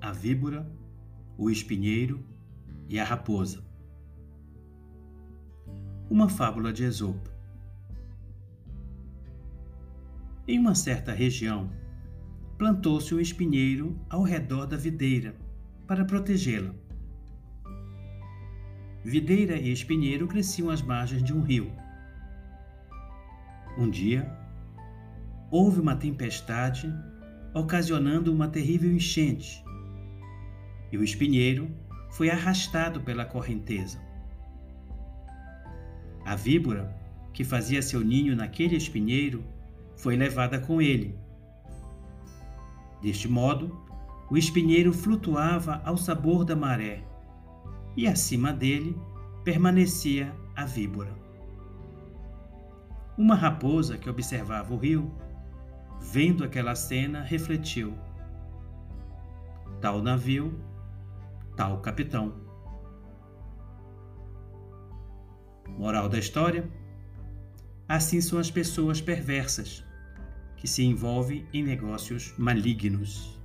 A víbora, o espinheiro e a raposa. Uma fábula de Esopo. Em uma certa região, plantou-se um espinheiro ao redor da videira para protegê-la. Videira e espinheiro cresciam às margens de um rio. Um dia, houve uma tempestade, ocasionando uma terrível enchente, e o espinheiro foi arrastado pela correnteza. A víbora, que fazia seu ninho naquele espinheiro, foi levada com ele. Deste modo, o espinheiro flutuava ao sabor da maré, e acima dele permanecia a víbora. Uma raposa que observava o rio, vendo aquela cena, refletiu: tal navio, tal capitão. Moral da história: assim são as pessoas perversas que se envolvem em negócios malignos.